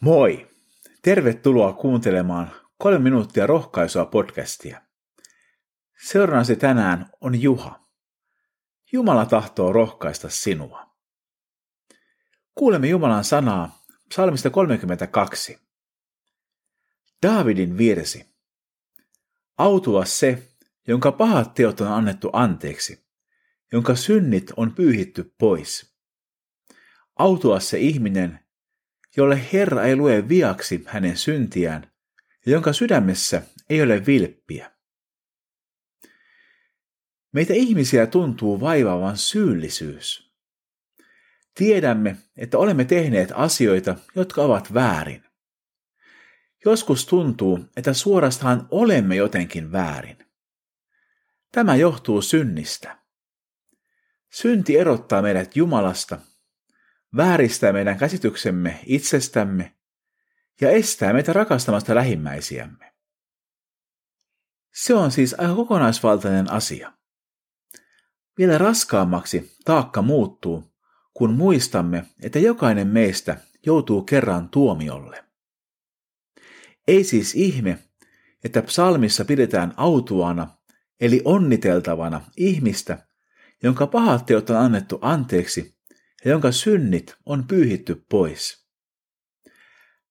Moi! Tervetuloa kuuntelemaan kolme minuuttia rohkaisua podcastia. Seuraansi tänään on Juha. Jumala tahtoo rohkaista sinua. Kuulemme Jumalan sanaa psalmista 32. Daavidin virsi. Autua se, jonka pahat teot on annettu anteeksi, jonka synnit on pyyhitty pois. Autua se ihminen, jolle Herra ei lue viaksi hänen syntiään ja jonka sydämessä ei ole vilppiä. Meitä ihmisiä tuntuu vaivaavan syyllisyys. Tiedämme, että olemme tehneet asioita, jotka ovat väärin. Joskus tuntuu, että suorastaan olemme jotenkin väärin. Tämä johtuu synnistä. Synti erottaa meidät Jumalasta vääristää meidän käsityksemme itsestämme ja estää meitä rakastamasta lähimmäisiämme. Se on siis aika kokonaisvaltainen asia. Vielä raskaammaksi taakka muuttuu, kun muistamme, että jokainen meistä joutuu kerran tuomiolle. Ei siis ihme, että psalmissa pidetään autuana, eli onniteltavana ihmistä, jonka pahat teot on annettu anteeksi ja jonka synnit on pyyhitty pois.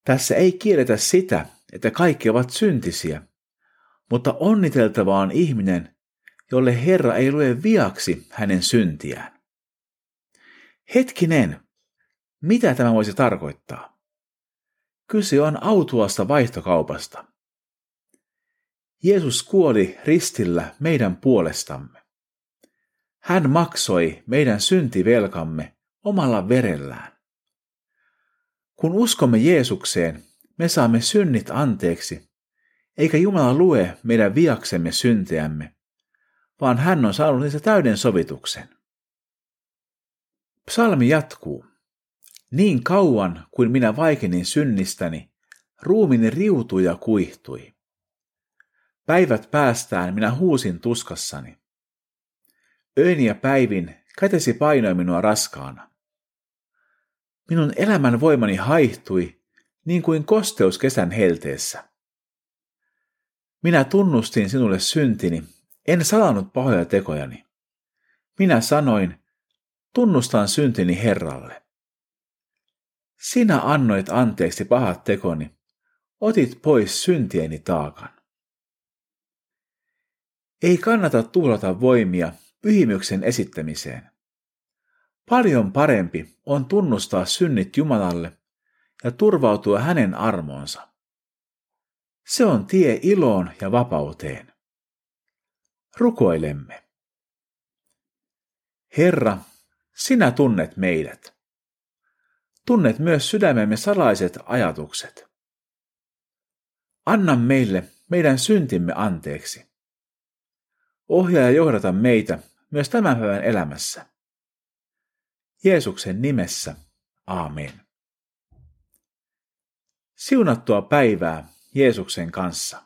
Tässä ei kielletä sitä, että kaikki ovat syntisiä, mutta onniteltava on ihminen, jolle Herra ei lue viaksi hänen syntiään. Hetkinen, mitä tämä voisi tarkoittaa? Kyse on autuasta vaihtokaupasta. Jeesus kuoli ristillä meidän puolestamme. Hän maksoi meidän syntivelkamme omalla verellään. Kun uskomme Jeesukseen, me saamme synnit anteeksi, eikä Jumala lue meidän viaksemme synteämme, vaan hän on saanut niistä täyden sovituksen. Psalmi jatkuu. Niin kauan kuin minä vaikenin synnistäni, ruumini riutui ja kuihtui. Päivät päästään minä huusin tuskassani. Öin ja päivin kätesi painoi minua raskaana. Minun elämän voimani haihtui niin kuin kosteus kesän helteessä. Minä tunnustin sinulle syntini, en salannut pahoja tekojani. Minä sanoin, tunnustan syntini Herralle. Sinä annoit anteeksi pahat tekoni, otit pois syntieni taakan. Ei kannata tuhlata voimia pyhimyksen esittämiseen. Paljon parempi on tunnustaa synnit Jumalalle ja turvautua hänen armoonsa. Se on tie iloon ja vapauteen. Rukoilemme. Herra, sinä tunnet meidät. Tunnet myös sydämemme salaiset ajatukset. Anna meille meidän syntimme anteeksi. Ohjaa ja johdata meitä myös tämän päivän elämässä. Jeesuksen nimessä. Aamen. Siunattua päivää Jeesuksen kanssa.